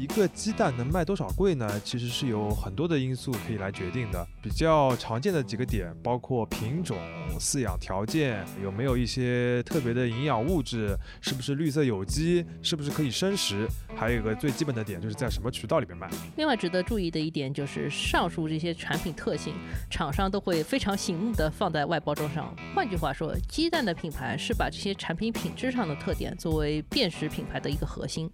一个鸡蛋能卖多少贵呢？其实是有很多的因素可以来决定的。比较常见的几个点包括品种、饲养条件，有没有一些特别的营养物质，是不是绿色有机，是不是可以生食，还有一个最基本的点就是在什么渠道里面卖。另外值得注意的一点就是上述这些产品特性，厂商都会非常醒目的放在外包装上。换句话说，鸡蛋的品牌是把这些产品品质上的特点作为辨识品牌的一个核心。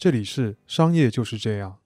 这里是商业就是这样。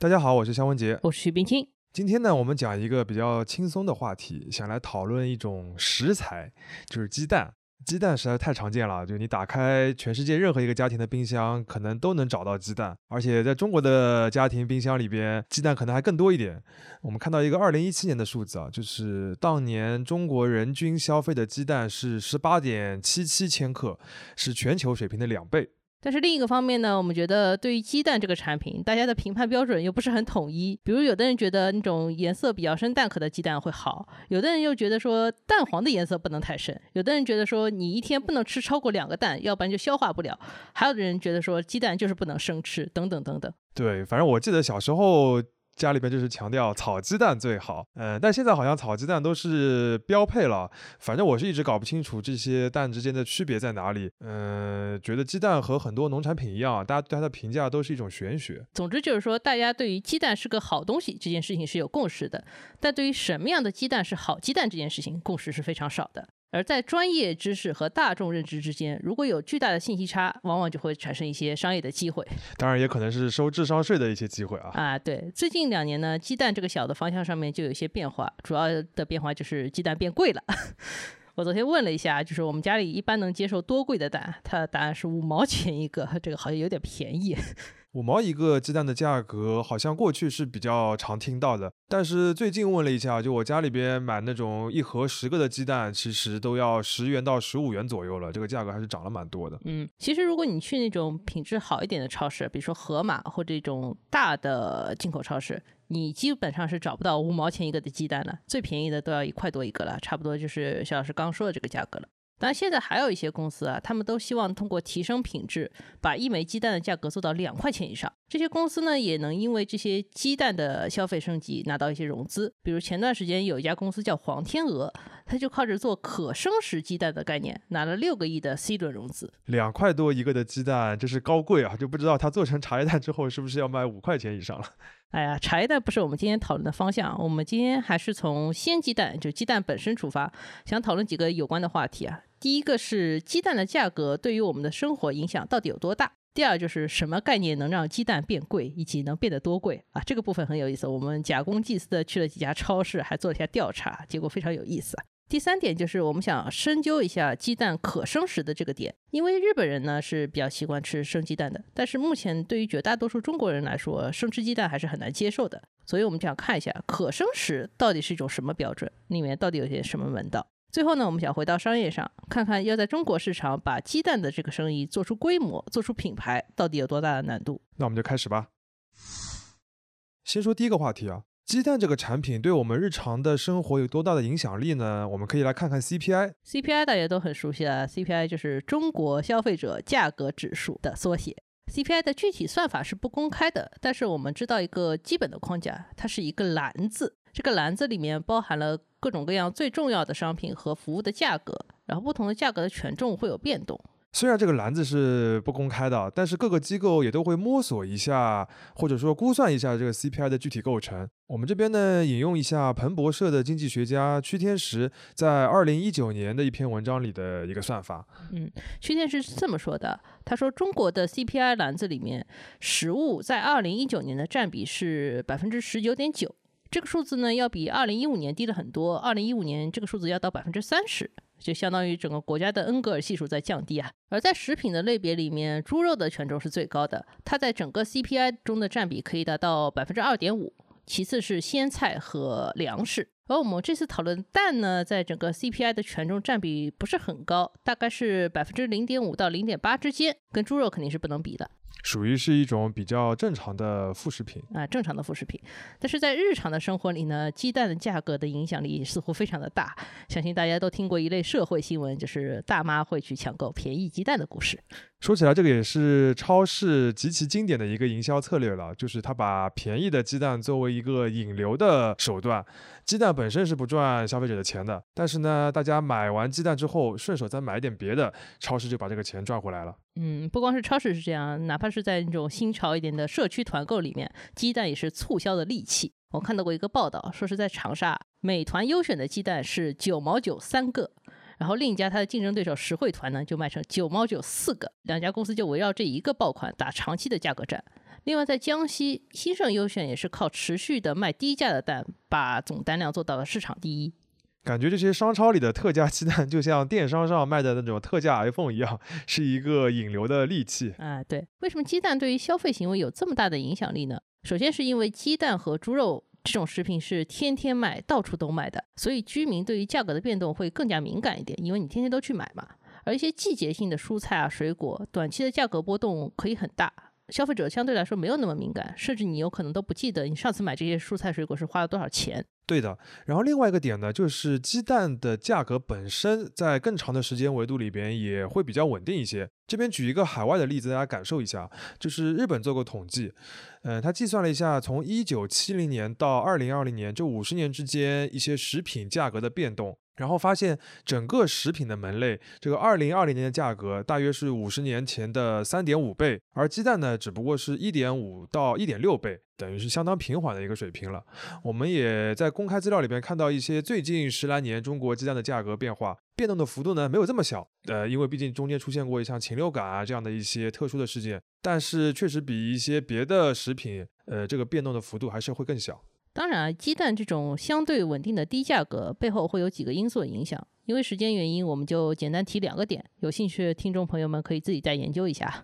大家好，我是肖文杰，我是徐冰清。今天呢，我们讲一个比较轻松的话题，想来讨论一种食材，就是鸡蛋。鸡蛋实在太常见了，就你打开全世界任何一个家庭的冰箱，可能都能找到鸡蛋。而且在中国的家庭冰箱里边，鸡蛋可能还更多一点。我们看到一个二零一七年的数字啊，就是当年中国人均消费的鸡蛋是十八点七七千克，是全球水平的两倍。但是另一个方面呢，我们觉得对于鸡蛋这个产品，大家的评判标准又不是很统一。比如有的人觉得那种颜色比较深蛋壳的鸡蛋会好，有的人又觉得说蛋黄的颜色不能太深，有的人觉得说你一天不能吃超过两个蛋，要不然就消化不了。还有的人觉得说鸡蛋就是不能生吃，等等等等。对，反正我记得小时候。家里边就是强调炒鸡蛋最好，嗯，但现在好像炒鸡蛋都是标配了。反正我是一直搞不清楚这些蛋之间的区别在哪里。嗯，觉得鸡蛋和很多农产品一样，大家对它的评价都是一种玄学。总之就是说，大家对于鸡蛋是个好东西这件事情是有共识的，但对于什么样的鸡蛋是好鸡蛋这件事情，共识是非常少的。而在专业知识和大众认知之间，如果有巨大的信息差，往往就会产生一些商业的机会。当然，也可能是收智商税的一些机会啊。啊，对，最近两年呢，鸡蛋这个小的方向上面就有一些变化，主要的变化就是鸡蛋变贵了。我昨天问了一下，就是我们家里一般能接受多贵的蛋？他的答案是五毛钱一个，这个好像有点便宜。五毛一个鸡蛋的价格，好像过去是比较常听到的，但是最近问了一下，就我家里边买那种一盒十个的鸡蛋，其实都要十元到十五元左右了，这个价格还是涨了蛮多的。嗯，其实如果你去那种品质好一点的超市，比如说盒马或这种大的进口超市，你基本上是找不到五毛钱一个的鸡蛋的，最便宜的都要一块多一个了，差不多就是肖老师刚说的这个价格了。当然，现在还有一些公司啊，他们都希望通过提升品质，把一枚鸡蛋的价格做到两块钱以上。这些公司呢，也能因为这些鸡蛋的消费升级，拿到一些融资。比如前段时间有一家公司叫黄天鹅，它就靠着做可生食鸡蛋的概念，拿了六个亿的 C 轮融资。两块多一个的鸡蛋，这是高贵啊！就不知道它做成茶叶蛋之后，是不是要卖五块钱以上了？哎呀，茶叶蛋不是我们今天讨论的方向，我们今天还是从鲜鸡蛋，就鸡蛋本身出发，想讨论几个有关的话题啊。第一个是鸡蛋的价格对于我们的生活影响到底有多大？第二就是什么概念能让鸡蛋变贵，以及能变得多贵啊？这个部分很有意思，我们假公济私的去了几家超市，还做了一下调查，结果非常有意思。第三点就是我们想深究一下鸡蛋可生食的这个点，因为日本人呢是比较习惯吃生鸡蛋的，但是目前对于绝大多数中国人来说，生吃鸡蛋还是很难接受的，所以我们想看一下可生食到底是一种什么标准，里面到底有些什么门道。最后呢，我们想回到商业上，看看要在中国市场把鸡蛋的这个生意做出规模、做出品牌，到底有多大的难度？那我们就开始吧。先说第一个话题啊。鸡蛋这个产品对我们日常的生活有多大的影响力呢？我们可以来看看 CPI。CPI 大家都很熟悉了，CPI 就是中国消费者价格指数的缩写。CPI 的具体算法是不公开的，但是我们知道一个基本的框架，它是一个篮子，这个篮子里面包含了各种各样最重要的商品和服务的价格，然后不同的价格的权重会有变动。虽然这个篮子是不公开的，但是各个机构也都会摸索一下，或者说估算一下这个 CPI 的具体构成。我们这边呢，引用一下彭博社的经济学家屈天石在二零一九年的一篇文章里的一个算法。嗯，屈天石是这么说的，他说中国的 CPI 篮子里面，食物在二零一九年的占比是百分之十九点九，这个数字呢要比二零一五年低了很多，二零一五年这个数字要到百分之三十。就相当于整个国家的恩格尔系数在降低啊，而在食品的类别里面，猪肉的权重是最高的，它在整个 CPI 中的占比可以达到百分之二点五，其次是鲜菜和粮食。而我们这次讨论蛋呢，在整个 CPI 的权重占比不是很高，大概是百分之零点五到零点八之间，跟猪肉肯定是不能比的。属于是一种比较正常的副食品啊，正常的副食品。但是在日常的生活里呢，鸡蛋的价格的影响力似乎非常的大。相信大家都听过一类社会新闻，就是大妈会去抢购便宜鸡蛋的故事。说起来，这个也是超市极其经典的一个营销策略了，就是他把便宜的鸡蛋作为一个引流的手段。鸡蛋本身是不赚消费者的钱的，但是呢，大家买完鸡蛋之后，顺手再买点别的，超市就把这个钱赚回来了。嗯，不光是超市是这样，哪怕是在那种新潮一点的社区团购里面，鸡蛋也是促销的利器。我看到过一个报道，说是在长沙，美团优选的鸡蛋是九毛九三个。然后另一家它的竞争对手实惠团呢，就卖成九毛九四个，两家公司就围绕这一个爆款打长期的价格战。另外在江西，兴盛优选也是靠持续的卖低价的蛋，把总单量做到了市场第一。感觉这些商超里的特价鸡蛋，就像电商上卖的那种特价 iPhone 一样，是一个引流的利器。啊，对，为什么鸡蛋对于消费行为有这么大的影响力呢？首先是因为鸡蛋和猪肉。这种食品是天天卖，到处都卖的，所以居民对于价格的变动会更加敏感一点，因为你天天都去买嘛。而一些季节性的蔬菜啊、水果，短期的价格波动可以很大，消费者相对来说没有那么敏感，甚至你有可能都不记得你上次买这些蔬菜水果是花了多少钱。对的，然后另外一个点呢，就是鸡蛋的价格本身在更长的时间维度里边也会比较稳定一些。这边举一个海外的例子，大家感受一下，就是日本做过统计，嗯，他计算了一下，从一九七零年到二零二零年这五十年之间一些食品价格的变动。然后发现整个食品的门类，这个二零二零年的价格大约是五十年前的三点五倍，而鸡蛋呢，只不过是一点五到一点六倍，等于是相当平缓的一个水平了。我们也在公开资料里边看到一些最近十来年中国鸡蛋的价格变化，变动的幅度呢没有这么小，呃，因为毕竟中间出现过像禽流感啊这样的一些特殊的事件，但是确实比一些别的食品，呃，这个变动的幅度还是会更小。当然，鸡蛋这种相对稳定的低价格背后会有几个因素影响。因为时间原因，我们就简单提两个点，有兴趣的听众朋友们可以自己再研究一下。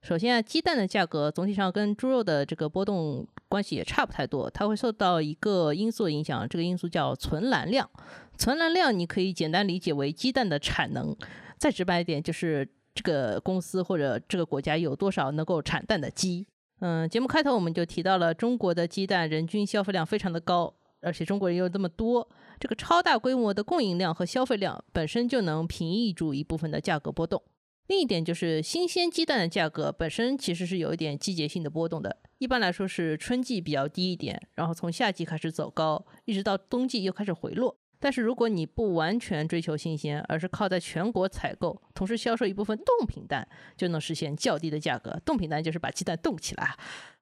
首先啊，鸡蛋的价格总体上跟猪肉的这个波动关系也差不太多，它会受到一个因素影响，这个因素叫存栏量。存栏量你可以简单理解为鸡蛋的产能，再直白一点就是这个公司或者这个国家有多少能够产蛋的鸡。嗯，节目开头我们就提到了中国的鸡蛋人均消费量非常的高，而且中国人又这么多，这个超大规模的供应量和消费量本身就能平抑住一部分的价格波动。另一点就是新鲜鸡蛋的价格本身其实是有一点季节性的波动的，一般来说是春季比较低一点，然后从夏季开始走高，一直到冬季又开始回落。但是如果你不完全追求新鲜，而是靠在全国采购，同时销售一部分冻品蛋，就能实现较低的价格。冻品蛋就是把鸡蛋冻起来。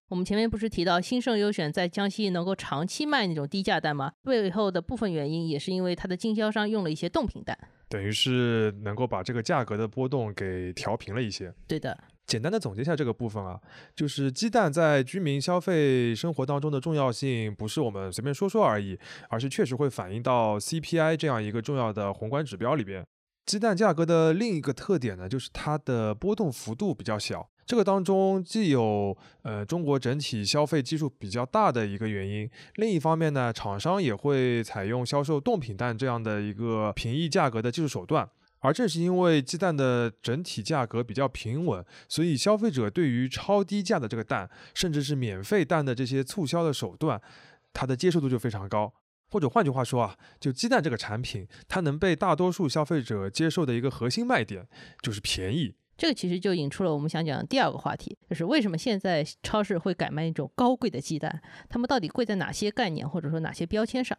我们前面不是提到兴盛优选在江西能够长期卖那种低价蛋吗？背后的部分原因也是因为它的经销商用了一些冻品蛋，等于是能够把这个价格的波动给调平了一些。对的。简单的总结一下这个部分啊，就是鸡蛋在居民消费生活当中的重要性，不是我们随便说说而已，而是确实会反映到 CPI 这样一个重要的宏观指标里边。鸡蛋价格的另一个特点呢，就是它的波动幅度比较小。这个当中既有呃中国整体消费基数比较大的一个原因，另一方面呢，厂商也会采用销售冻品蛋这样的一个平抑价格的技术手段。而正是因为鸡蛋的整体价格比较平稳，所以消费者对于超低价的这个蛋，甚至是免费蛋的这些促销的手段，它的接受度就非常高。或者换句话说啊，就鸡蛋这个产品，它能被大多数消费者接受的一个核心卖点，就是便宜。这个其实就引出了我们想讲的第二个话题，就是为什么现在超市会改卖一种高贵的鸡蛋？它们到底贵在哪些概念，或者说哪些标签上？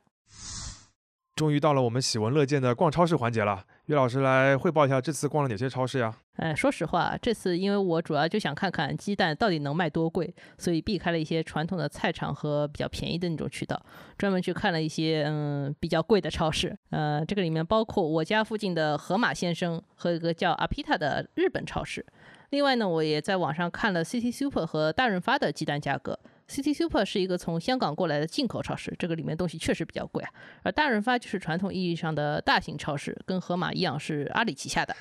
终于到了我们喜闻乐见的逛超市环节了，岳老师来汇报一下这次逛了哪些超市呀？哎，说实话，这次因为我主要就想看看鸡蛋到底能卖多贵，所以避开了一些传统的菜场和比较便宜的那种渠道，专门去看了一些嗯比较贵的超市。呃，这个里面包括我家附近的河马先生和一个叫阿皮塔的日本超市。另外呢，我也在网上看了 City Super 和大润发的鸡蛋价格。City Super 是一个从香港过来的进口超市，这个里面东西确实比较贵啊。而大润发就是传统意义上的大型超市，跟盒马一样是阿里旗下的。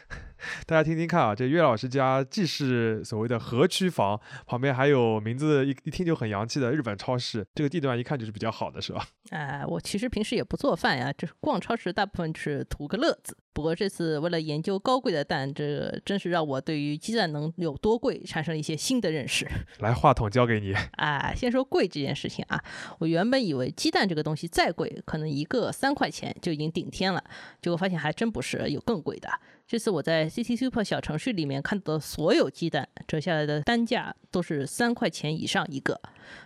大家听听看啊，这岳老师家既是所谓的河区房，旁边还有名字一一听就很洋气的日本超市，这个地段一看就是比较好的，是吧？哎，我其实平时也不做饭呀，就是逛超市大部分是图个乐子。不过这次为了研究高贵的蛋，这真是让我对于鸡蛋能有多贵产生了一些新的认识。来，话筒交给你。啊，先说贵这件事情啊，我原本以为鸡蛋这个东西再贵，可能一个三块钱就已经顶天了，结果发现还真不是，有更贵的。这次我在 CT Super 小程序里面看到的所有鸡蛋折下来的单价都是三块钱以上一个，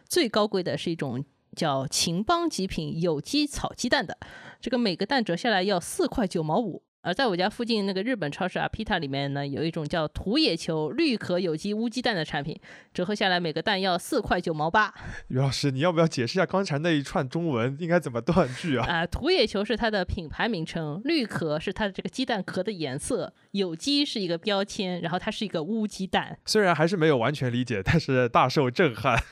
最高贵的是一种叫秦邦极品有机草鸡蛋的，这个每个蛋折下来要四块九毛五。而在我家附近那个日本超市啊，Pita 里面呢，有一种叫土野球绿壳有机乌鸡蛋的产品，折合下来每个蛋要四块九毛八。于老师，你要不要解释一下刚才那一串中文应该怎么断句啊？啊，土野球是它的品牌名称，绿壳是它的这个鸡蛋壳的颜色，有机是一个标签，然后它是一个乌鸡蛋。虽然还是没有完全理解，但是大受震撼。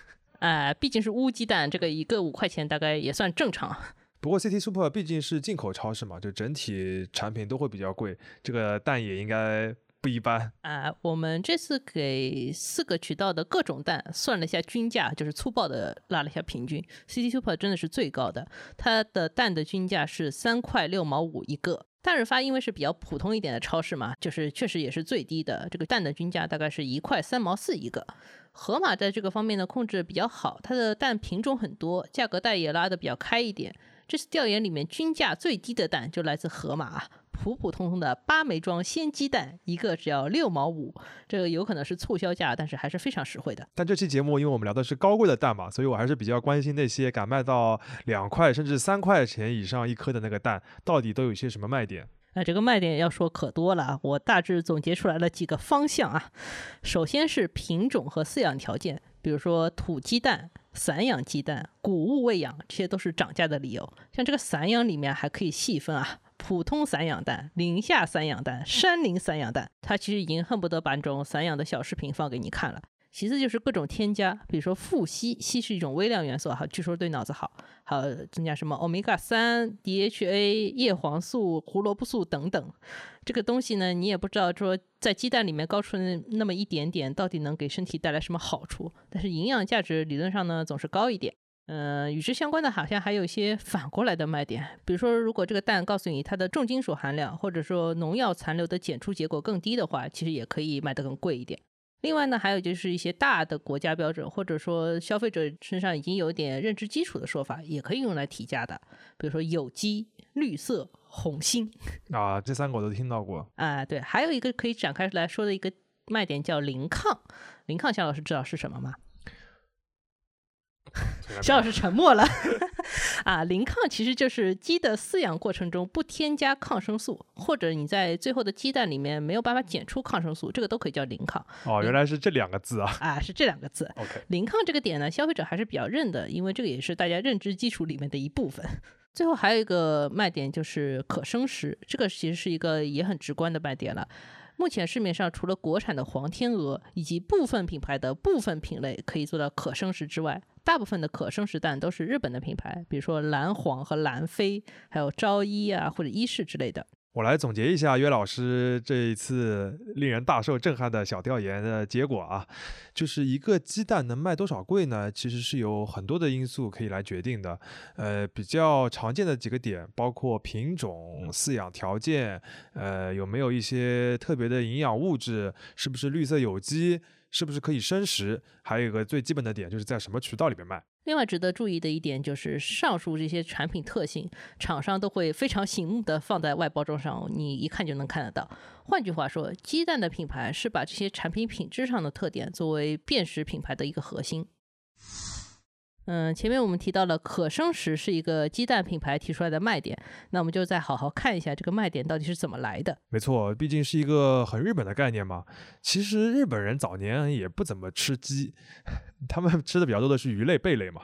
哎，毕竟是乌鸡蛋，这个一个五块钱大概也算正常。不过 CT Super 毕竟是进口超市嘛，就整体产品都会比较贵，这个蛋也应该不一般啊。我们这次给四个渠道的各种蛋算了一下均价，就是粗暴的拉了一下平均 CT Super 真的是最高的，它的蛋的均价是三块六毛五一个。大润发因为是比较普通一点的超市嘛，就是确实也是最低的，这个蛋的均价大概是一块三毛四一个。盒马在这个方面呢控制比较好，它的蛋品种很多，价格带也拉的比较开一点。这次调研里面均价最低的蛋就来自盒马，普普通通的八枚装鲜鸡蛋，一个只要六毛五，这个有可能是促销价，但是还是非常实惠的。但这期节目因为我们聊的是高贵的蛋嘛，所以我还是比较关心那些敢卖到两块甚至三块钱以上一颗的那个蛋，到底都有些什么卖点？那这个卖点要说可多了，我大致总结出来了几个方向啊。首先是品种和饲养条件，比如说土鸡蛋。散养鸡蛋、谷物喂养，这些都是涨价的理由。像这个散养里面还可以细分啊，普通散养蛋、林下散养蛋、山林散养蛋，它其实已经恨不得把这种散养的小视频放给你看了。其次就是各种添加，比如说富硒，硒是一种微量元素哈，据说对脑子好，还有增加什么欧米伽三、DHA、叶黄素、胡萝卜素等等。这个东西呢，你也不知道说在鸡蛋里面高出那那么一点点，到底能给身体带来什么好处？但是营养价值理论上呢总是高一点。嗯，与之相关的好像还有一些反过来的卖点，比如说如果这个蛋告诉你它的重金属含量，或者说农药残留的检出结果更低的话，其实也可以卖得更贵一点。另外呢，还有就是一些大的国家标准，或者说消费者身上已经有点认知基础的说法，也可以用来提价的。比如说有机、绿色、红心啊，这三个我都听到过。啊，对，还有一个可以展开来说的一个卖点叫零抗。零抗，夏老师知道是什么吗？肖老师沉默了。啊，零抗其实就是鸡的饲养过程中不添加抗生素，或者你在最后的鸡蛋里面没有办法检出抗生素，这个都可以叫零抗。哦，原来是这两个字啊。啊，是这两个字。OK，零抗这个点呢，消费者还是比较认的，因为这个也是大家认知基础里面的一部分。最后还有一个卖点就是可生食，这个其实是一个也很直观的卖点了。目前市面上除了国产的黄天鹅以及部分品牌的部分品类可以做到可生食之外，大部分的可生食蛋都是日本的品牌，比如说蓝黄和蓝飞，还有朝一啊或者伊势之类的。我来总结一下约老师这一次令人大受震撼的小调研的结果啊，就是一个鸡蛋能卖多少贵呢？其实是有很多的因素可以来决定的。呃，比较常见的几个点包括品种、饲养条件，呃，有没有一些特别的营养物质，是不是绿色有机。是不是可以生食？还有一个最基本的点，就是在什么渠道里面卖。另外值得注意的一点就是，上述这些产品特性，厂商都会非常醒目的放在外包装上，你一看就能看得到。换句话说，鸡蛋的品牌是把这些产品品质上的特点作为辨识品牌的一个核心。嗯，前面我们提到了可生食是一个鸡蛋品牌提出来的卖点，那我们就再好好看一下这个卖点到底是怎么来的。没错，毕竟是一个很日本的概念嘛。其实日本人早年也不怎么吃鸡，他们吃的比较多的是鱼类、贝类嘛。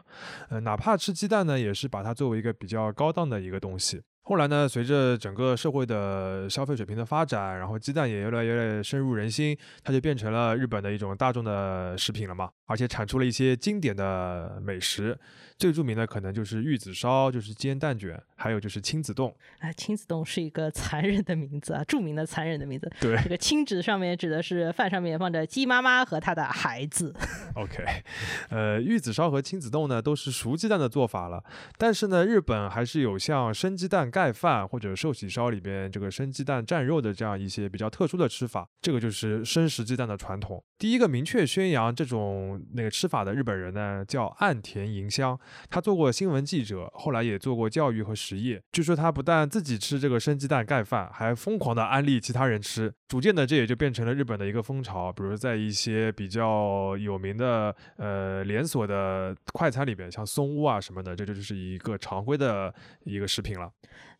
呃，哪怕吃鸡蛋呢，也是把它作为一个比较高档的一个东西。后来呢，随着整个社会的消费水平的发展，然后鸡蛋也越来越深入人心，它就变成了日本的一种大众的食品了嘛，而且产出了一些经典的美食。最著名的可能就是玉子烧，就是煎蛋卷，还有就是亲子冻。啊，亲子冻是一个残忍的名字啊，著名的残忍的名字。对，这个亲子上面指的是饭上面放着鸡妈妈和她的孩子。OK，呃，玉子烧和亲子冻呢都是熟鸡蛋的做法了，但是呢，日本还是有像生鸡蛋盖饭或者寿喜烧里边这个生鸡蛋蘸肉的这样一些比较特殊的吃法，这个就是生食鸡蛋的传统。第一个明确宣扬这种那个吃法的日本人呢，叫岸田银香。他做过新闻记者，后来也做过教育和实业。据说他不但自己吃这个生鸡蛋盖饭，还疯狂的安利其他人吃。逐渐的，这也就变成了日本的一个风潮。比如在一些比较有名的呃连锁的快餐里边，像松屋啊什么的，这就是一个常规的一个食品了。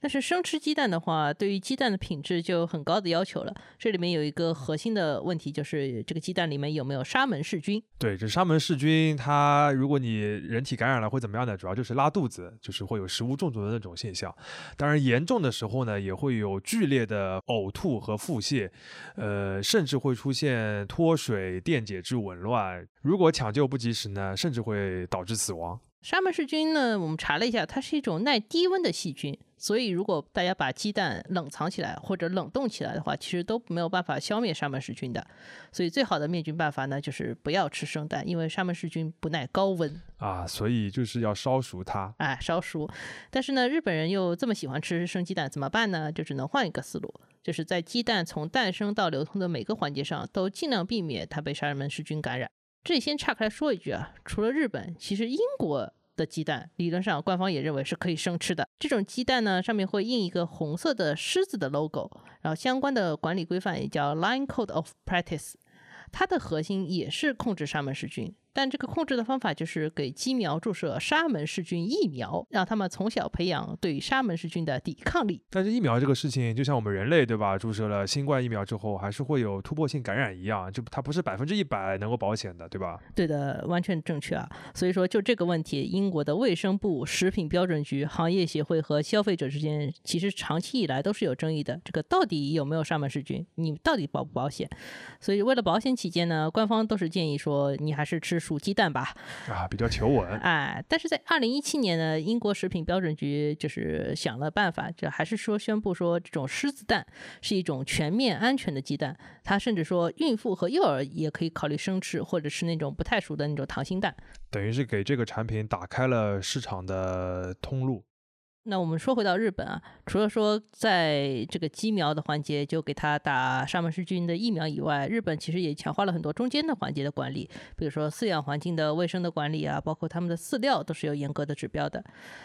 但是生吃鸡蛋的话，对于鸡蛋的品质就有很高的要求了。这里面有一个核心的问题，就是这个鸡蛋里面有没有沙门氏菌？对，这沙门氏菌，它如果你人体感染了会怎么样呢？主要就是拉肚子，就是会有食物中毒的那种现象。当然，严重的时候呢，也会有剧烈的呕吐和腹泻，呃，甚至会出现脱水、电解质紊乱。如果抢救不及时呢，甚至会导致死亡。沙门氏菌呢，我们查了一下，它是一种耐低温的细菌。所以，如果大家把鸡蛋冷藏起来或者冷冻起来的话，其实都没有办法消灭沙门氏菌的。所以，最好的灭菌办法呢，就是不要吃生蛋，因为沙门氏菌不耐高温啊。所以就是要烧熟它，哎，烧熟。但是呢，日本人又这么喜欢吃生鸡蛋，怎么办呢？就只能换一个思路，就是在鸡蛋从诞生到流通的每个环节上，都尽量避免它被沙门氏菌感染。这里先岔开来说一句啊，除了日本，其实英国。的鸡蛋，理论上官方也认为是可以生吃的。这种鸡蛋呢，上面会印一个红色的狮子的 logo，然后相关的管理规范也叫 Line Code of Practice，它的核心也是控制沙门氏菌。但这个控制的方法就是给鸡苗注射沙门氏菌疫苗，让他们从小培养对沙门氏菌的抵抗力。但是疫苗这个事情，就像我们人类对吧？注射了新冠疫苗之后，还是会有突破性感染一样，就它不是百分之一百能够保险的，对吧？对的，完全正确啊。所以说，就这个问题，英国的卫生部、食品标准局、行业协会和消费者之间，其实长期以来都是有争议的。这个到底有没有沙门氏菌？你到底保不保险？所以为了保险起见呢，官方都是建议说，你还是吃。煮鸡蛋吧，啊，比较求稳。哎，但是在二零一七年呢，英国食品标准局就是想了办法，就还是说宣布说这种狮子蛋是一种全面安全的鸡蛋。他甚至说，孕妇和幼儿也可以考虑生吃，或者是那种不太熟的那种溏心蛋。等于是给这个产品打开了市场的通路。那我们说回到日本啊，除了说在这个鸡苗的环节就给他打沙门氏菌的疫苗以外，日本其实也强化了很多中间的环节的管理，比如说饲养环境的卫生的管理啊，包括他们的饲料都是有严格的指标的。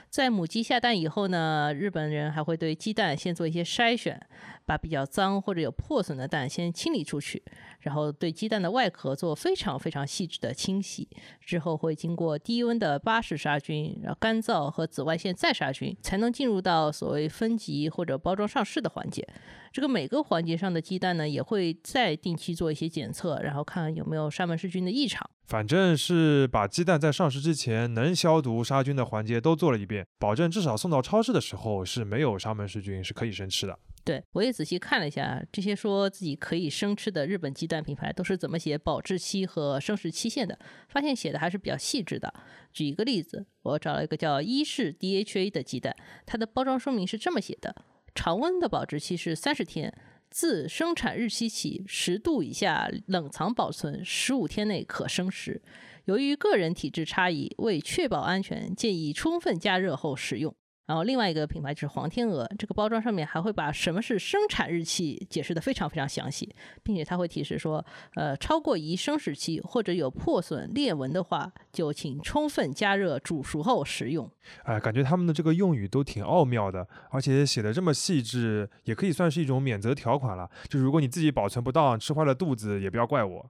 在母鸡下蛋以后呢，日本人还会对鸡蛋先做一些筛选，把比较脏或者有破损的蛋先清理出去。然后对鸡蛋的外壳做非常非常细致的清洗，之后会经过低温的巴氏杀菌，然后干燥和紫外线再杀菌，才能进入到所谓分级或者包装上市的环节。这个每个环节上的鸡蛋呢，也会再定期做一些检测，然后看有没有沙门氏菌的异常。反正是把鸡蛋在上市之前能消毒杀菌的环节都做了一遍，保证至少送到超市的时候是没有沙门氏菌，是可以生吃的。对我也仔细看了一下，这些说自己可以生吃的日本鸡蛋品牌都是怎么写保质期和生食期限的，发现写的还是比较细致的。举一个例子，我找了一个叫伊式 DHA 的鸡蛋，它的包装说明是这么写的：常温的保质期是三十天，自生产日期起十度以下冷藏保存，十五天内可生食。由于个人体质差异，为确保安全，建议充分加热后使用。然后另外一个品牌就是黄天鹅，这个包装上面还会把什么是生产日期解释的非常非常详细，并且它会提示说，呃，超过一生时期或者有破损裂纹的话，就请充分加热煮熟后食用。哎，感觉他们的这个用语都挺奥妙的，而且写的这么细致，也可以算是一种免责条款了。就如果你自己保存不当，吃坏了肚子，也不要怪我。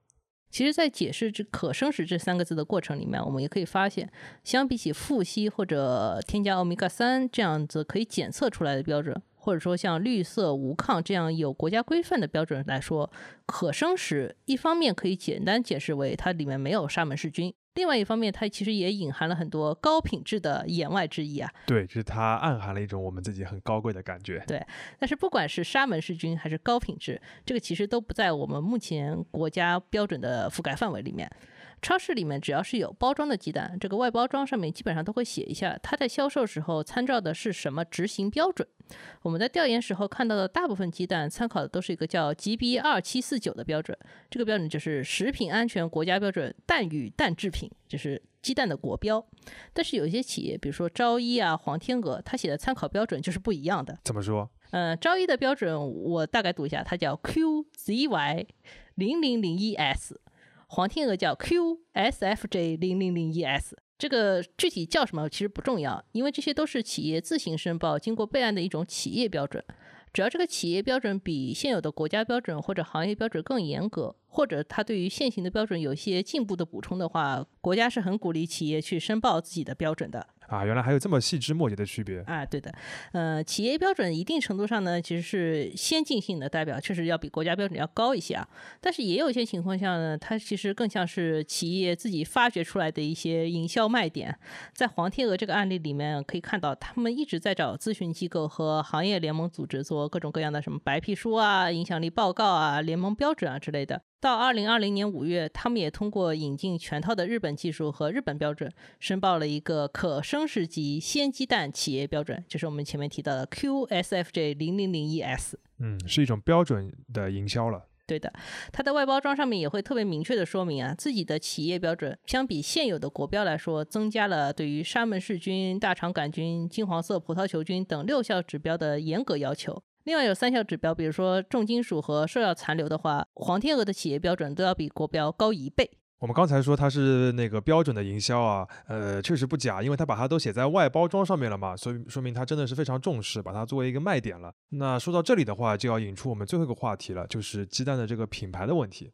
其实，在解释这“可生食”这三个字的过程里面，我们也可以发现，相比起富硒或者添加欧米伽三这样子可以检测出来的标准，或者说像绿色无抗这样有国家规范的标准来说，可生食一方面可以简单解释为它里面没有沙门氏菌，另外一方面，它其实也隐含了很多高品质的言外之意啊。对，就是它暗含了一种我们自己很高贵的感觉。对，但是不管是沙门氏菌还是高品质，这个其实都不在我们目前国家标准的覆盖范围里面。超市里面只要是有包装的鸡蛋，这个外包装上面基本上都会写一下，它在销售时候参照的是什么执行标准。我们在调研时候看到的大部分鸡蛋参考的都是一个叫 GB 二七四九的标准，这个标准就是食品安全国家标准蛋与蛋制品，就是鸡蛋的国标。但是有一些企业，比如说朝一啊、黄天鹅，它写的参考标准就是不一样的。怎么说？嗯，朝一的标准我大概读一下，它叫 QZY 零零零一 S。黄天鹅叫 QSFJ 零零零 ES 这个具体叫什么其实不重要，因为这些都是企业自行申报、经过备案的一种企业标准。只要这个企业标准比现有的国家标准或者行业标准更严格，或者它对于现行的标准有一些进步的补充的话，国家是很鼓励企业去申报自己的标准的。啊，原来还有这么细枝末节的区别啊！对的，呃，企业标准一定程度上呢，其实是先进性的代表，确实要比国家标准要高一些啊。但是也有一些情况下呢，它其实更像是企业自己发掘出来的一些营销卖点。在黄天鹅这个案例里面可以看到，他们一直在找咨询机构和行业联盟组织做各种各样的什么白皮书啊、影响力报告啊、联盟标准啊之类的。到二零二零年五月，他们也通过引进全套的日本技术和日本标准，申报了一个可生食级鲜鸡蛋企业标准，就是我们前面提到的 QSFJ 零零零一 S。嗯，是一种标准的营销了。对的，它的外包装上面也会特别明确的说明啊，自己的企业标准相比现有的国标来说，增加了对于沙门氏菌、大肠杆菌、金黄色葡萄球菌等六项指标的严格要求。另外有三项指标，比如说重金属和兽药残留的话，黄天鹅的企业标准都要比国标高一倍。我们刚才说它是那个标准的营销啊，呃，确实不假，因为它把它都写在外包装上面了嘛，所以说明它真的是非常重视，把它作为一个卖点了。那说到这里的话，就要引出我们最后一个话题了，就是鸡蛋的这个品牌的问题。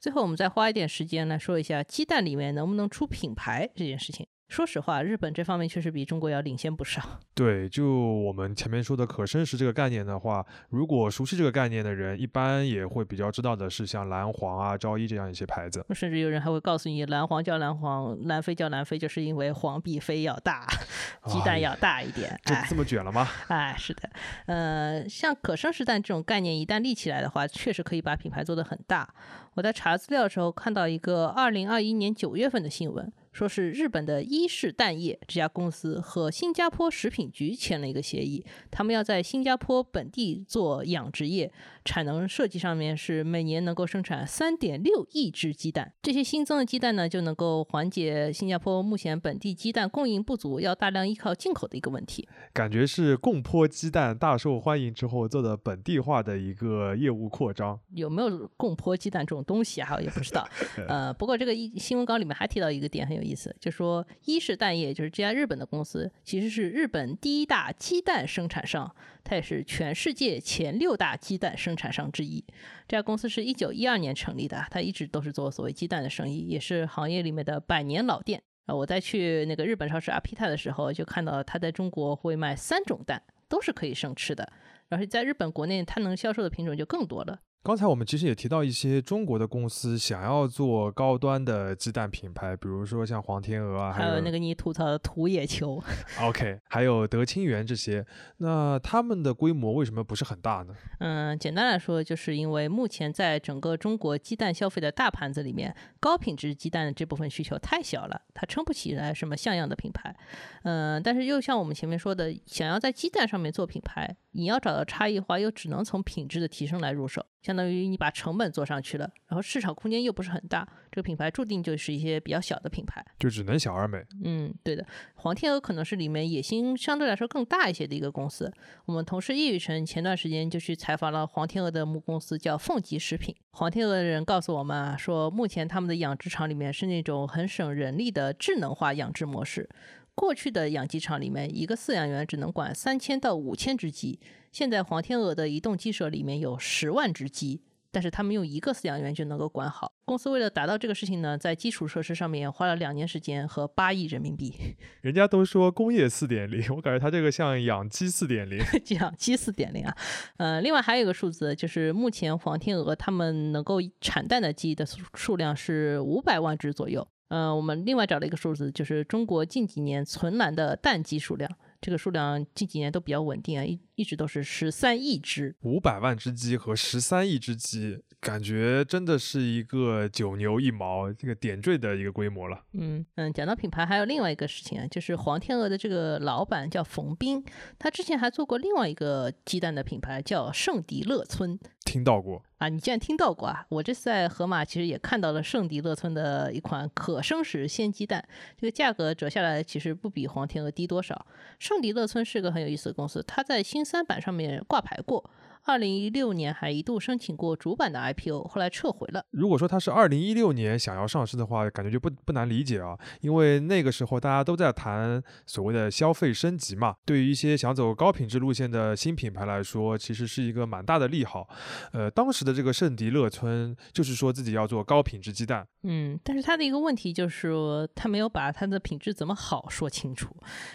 最后我们再花一点时间来说一下鸡蛋里面能不能出品牌这件事情。说实话，日本这方面确实比中国要领先不少。对，就我们前面说的可生食这个概念的话，如果熟悉这个概念的人，一般也会比较知道的是像蓝黄啊、朝一这样一些牌子。甚至有人还会告诉你，蓝黄叫蓝黄，蓝飞叫蓝飞，就是因为黄比飞要大，鸡蛋要大一点。这这么卷了吗？哎，是的。呃，像可生食蛋这种概念一旦立起来的话，确实可以把品牌做得很大。我在查资料的时候看到一个二零二一年九月份的新闻。说是日本的伊势蛋业这家公司和新加坡食品局签了一个协议，他们要在新加坡本地做养殖业，产能设计上面是每年能够生产三点六亿只鸡蛋。这些新增的鸡蛋呢，就能够缓解新加坡目前本地鸡蛋供应不足，要大量依靠进口的一个问题。感觉是供坡鸡蛋大受欢迎之后做的本地化的一个业务扩张。有没有供坡鸡蛋这种东西啊？我 也不知道。呃，不过这个一新闻稿里面还提到一个点很有。意思就说，伊势蛋业就是这家日本的公司，其实是日本第一大鸡蛋生产商，它也是全世界前六大鸡蛋生产商之一。这家公司是一九一二年成立的，它一直都是做所谓鸡蛋的生意，也是行业里面的百年老店啊。我在去那个日本超市阿皮塔的时候，就看到它在中国会卖三种蛋，都是可以生吃的，而且在日本国内它能销售的品种就更多了。刚才我们其实也提到一些中国的公司想要做高端的鸡蛋品牌，比如说像黄天鹅啊，还有那个你吐槽的土野球，OK，还有德清源这些，那他们的规模为什么不是很大呢？嗯，简单来说，就是因为目前在整个中国鸡蛋消费的大盘子里面，高品质鸡蛋的这部分需求太小了，它撑不起来什么像样的品牌。嗯，但是又像我们前面说的，想要在鸡蛋上面做品牌，你要找到差异化，又只能从品质的提升来入手。相当于你把成本做上去了，然后市场空间又不是很大，这个品牌注定就是一些比较小的品牌，就只能小而美。嗯，对的。黄天鹅可能是里面野心相对来说更大一些的一个公司。我们同事叶雨辰前段时间就去采访了黄天鹅的母公司，叫凤吉食品。黄天鹅的人告诉我们啊，说目前他们的养殖场里面是那种很省人力的智能化养殖模式。过去的养鸡场里面，一个饲养员只能管三千到五千只鸡。现在黄天鹅的移动鸡舍里面有十万只鸡，但是他们用一个饲养员就能够管好。公司为了达到这个事情呢，在基础设施上面花了两年时间和八亿人民币。人家都说工业四点零，我感觉它这个像养鸡四点零。养鸡四点零啊，呃，另外还有一个数字，就是目前黄天鹅他们能够产蛋的鸡的数数量是五百万只左右。呃，我们另外找了一个数字，就是中国近几年存栏的蛋鸡数量，这个数量近几年都比较稳定啊，一一直都是十三亿只。五百万只鸡和十三亿只鸡，感觉真的是一个九牛一毛这个点缀的一个规模了。嗯嗯，讲到品牌，还有另外一个事情啊，就是黄天鹅的这个老板叫冯斌，他之前还做过另外一个鸡蛋的品牌，叫圣迪乐村。听到过啊？你竟然听到过啊？我这次在盒马其实也看到了圣迪乐村的一款可生食鲜鸡蛋，这个价格折下来其实不比黄天鹅低多少。圣迪乐村是个很有意思的公司，它在新三板上面挂牌过。二零一六年还一度申请过主板的 IPO，后来撤回了。如果说它是二零一六年想要上市的话，感觉就不不难理解啊，因为那个时候大家都在谈所谓的消费升级嘛，对于一些想走高品质路线的新品牌来说，其实是一个蛮大的利好。呃，当时的这个圣迪乐村就是说自己要做高品质鸡蛋，嗯，但是它的一个问题就是说，它没有把它的品质怎么好说清楚，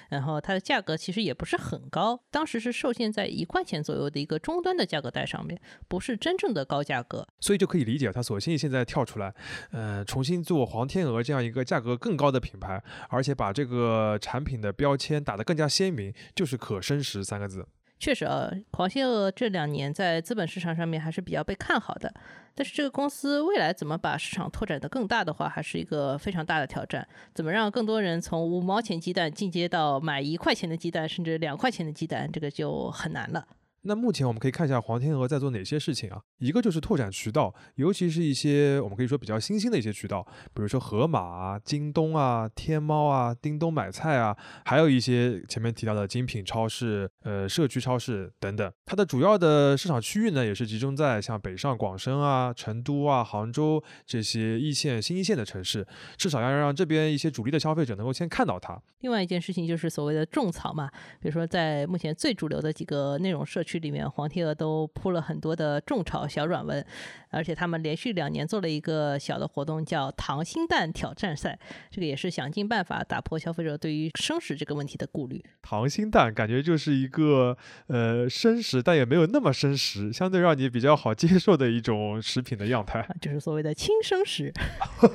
然后它的价格其实也不是很高，当时是受限在一块钱左右的一个终端的。的价格带上面不是真正的高价格，所以就可以理解他索性现在跳出来，呃，重新做黄天鹅这样一个价格更高的品牌，而且把这个产品的标签打得更加鲜明，就是可生食三个字。确实啊，黄天鹅这两年在资本市场上面还是比较被看好的，但是这个公司未来怎么把市场拓展的更大的话，还是一个非常大的挑战。怎么让更多人从五毛钱鸡蛋进阶到买一块钱的鸡蛋，甚至两块钱的鸡蛋，这个就很难了。那目前我们可以看一下黄天鹅在做哪些事情啊？一个就是拓展渠道，尤其是一些我们可以说比较新兴的一些渠道，比如说盒马啊、京东啊、天猫啊、叮咚买菜啊，还有一些前面提到的精品超市、呃社区超市等等。它的主要的市场区域呢，也是集中在像北上广深啊、成都啊、杭州这些一线、新一线的城市，至少要让这边一些主力的消费者能够先看到它。另外一件事情就是所谓的种草嘛，比如说在目前最主流的几个内容社区。区里面，黄天鹅都铺了很多的种草小软文，而且他们连续两年做了一个小的活动，叫“糖心蛋挑战赛”，这个也是想尽办法打破消费者对于生食这个问题的顾虑。糖心蛋感觉就是一个呃生食，但也没有那么生食，相对让你比较好接受的一种食品的样态，就是所谓的轻生食。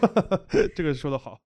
这个说的好。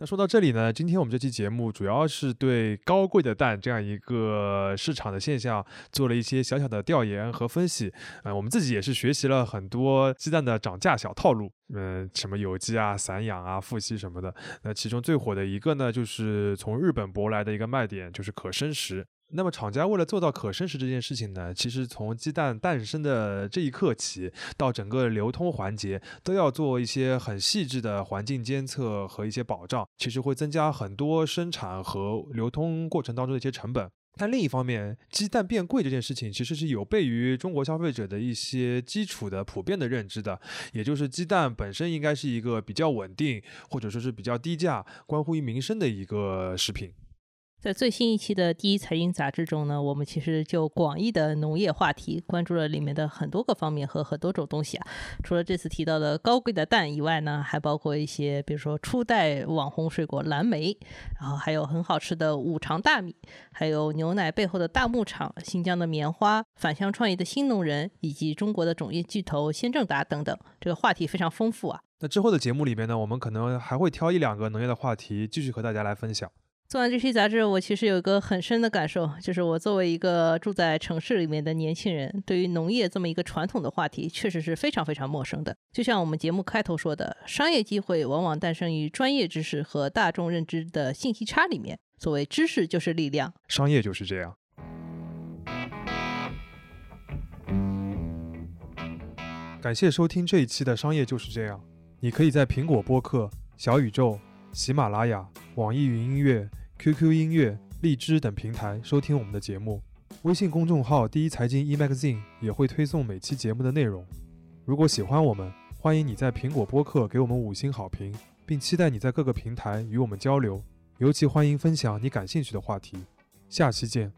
那说到这里呢，今天我们这期节目主要是对高贵的蛋这样一个市场的现象做了一些小小的调研和分析。嗯，我们自己也是学习了很多鸡蛋的涨价小套路，嗯，什么有机啊、散养啊、富硒什么的。那其中最火的一个呢，就是从日本舶来的一个卖点，就是可生食。那么厂家为了做到可生食这件事情呢，其实从鸡蛋诞生的这一刻起，到整个流通环节，都要做一些很细致的环境监测和一些保障，其实会增加很多生产和流通过程当中的一些成本。但另一方面，鸡蛋变贵这件事情其实是有悖于中国消费者的一些基础的普遍的认知的，也就是鸡蛋本身应该是一个比较稳定，或者说是比较低价，关乎于民生的一个食品。在最新一期的第一财经杂志中呢，我们其实就广义的农业话题关注了里面的很多个方面和很多种东西啊。除了这次提到的高贵的蛋以外呢，还包括一些，比如说初代网红水果蓝莓，然后还有很好吃的五常大米，还有牛奶背后的大牧场、新疆的棉花、返乡创业的新农人，以及中国的种业巨头先正达等等。这个话题非常丰富啊。那之后的节目里面呢，我们可能还会挑一两个农业的话题继续和大家来分享。做完这期杂志，我其实有一个很深的感受，就是我作为一个住在城市里面的年轻人，对于农业这么一个传统的话题，确实是非常非常陌生的。就像我们节目开头说的，商业机会往往诞生于专业知识和大众认知的信息差里面。所谓知识就是力量，商业就是这样。感谢收听这一期的《商业就是这样》，你可以在苹果播客、小宇宙。喜马拉雅、网易云音乐、QQ 音乐、荔枝等平台收听我们的节目。微信公众号“第一财经 eMagazine” 也会推送每期节目的内容。如果喜欢我们，欢迎你在苹果播客给我们五星好评，并期待你在各个平台与我们交流。尤其欢迎分享你感兴趣的话题。下期见。